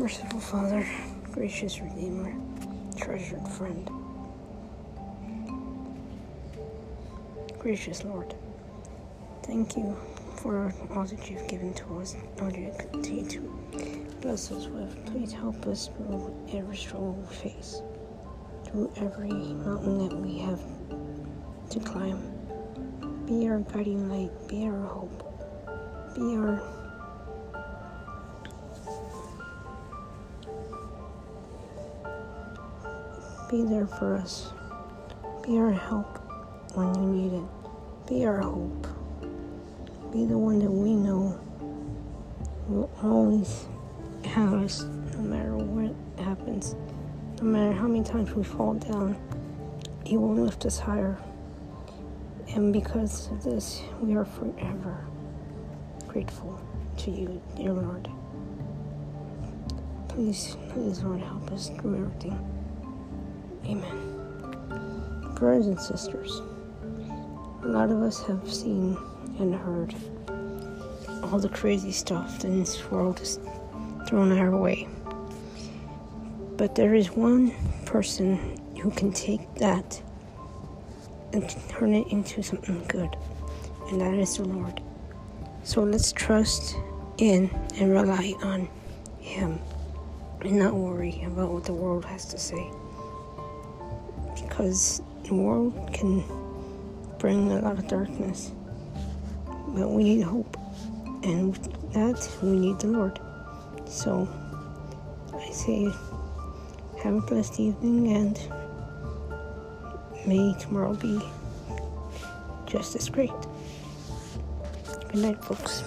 Merciful Father, gracious Redeemer, treasured friend, gracious Lord, thank you for all that you've given to us, all you continue to bless us with. Please help us through every struggle we face, through every mountain that we have to climb. Be our guiding light, be our hope, be our be there for us. Be our help when you need it. Be our hope. Be the one that we know will always have us no matter what happens. No matter how many times we fall down, He will lift us higher. And because of this, we are forever grateful to you, dear Lord. Please, please, Lord, help us through everything. Amen. Brothers and sisters, a lot of us have seen and heard all the crazy stuff that this world is thrown our way. But there is one person who can take that and turn it into something good, and that is the Lord. So let's trust in and rely on Him and not worry about what the world has to say. Because the world can bring a lot of darkness, but we need hope, and that we need the Lord. So I say, have a blessed evening and may tomorrow be just as great. Good night, folks.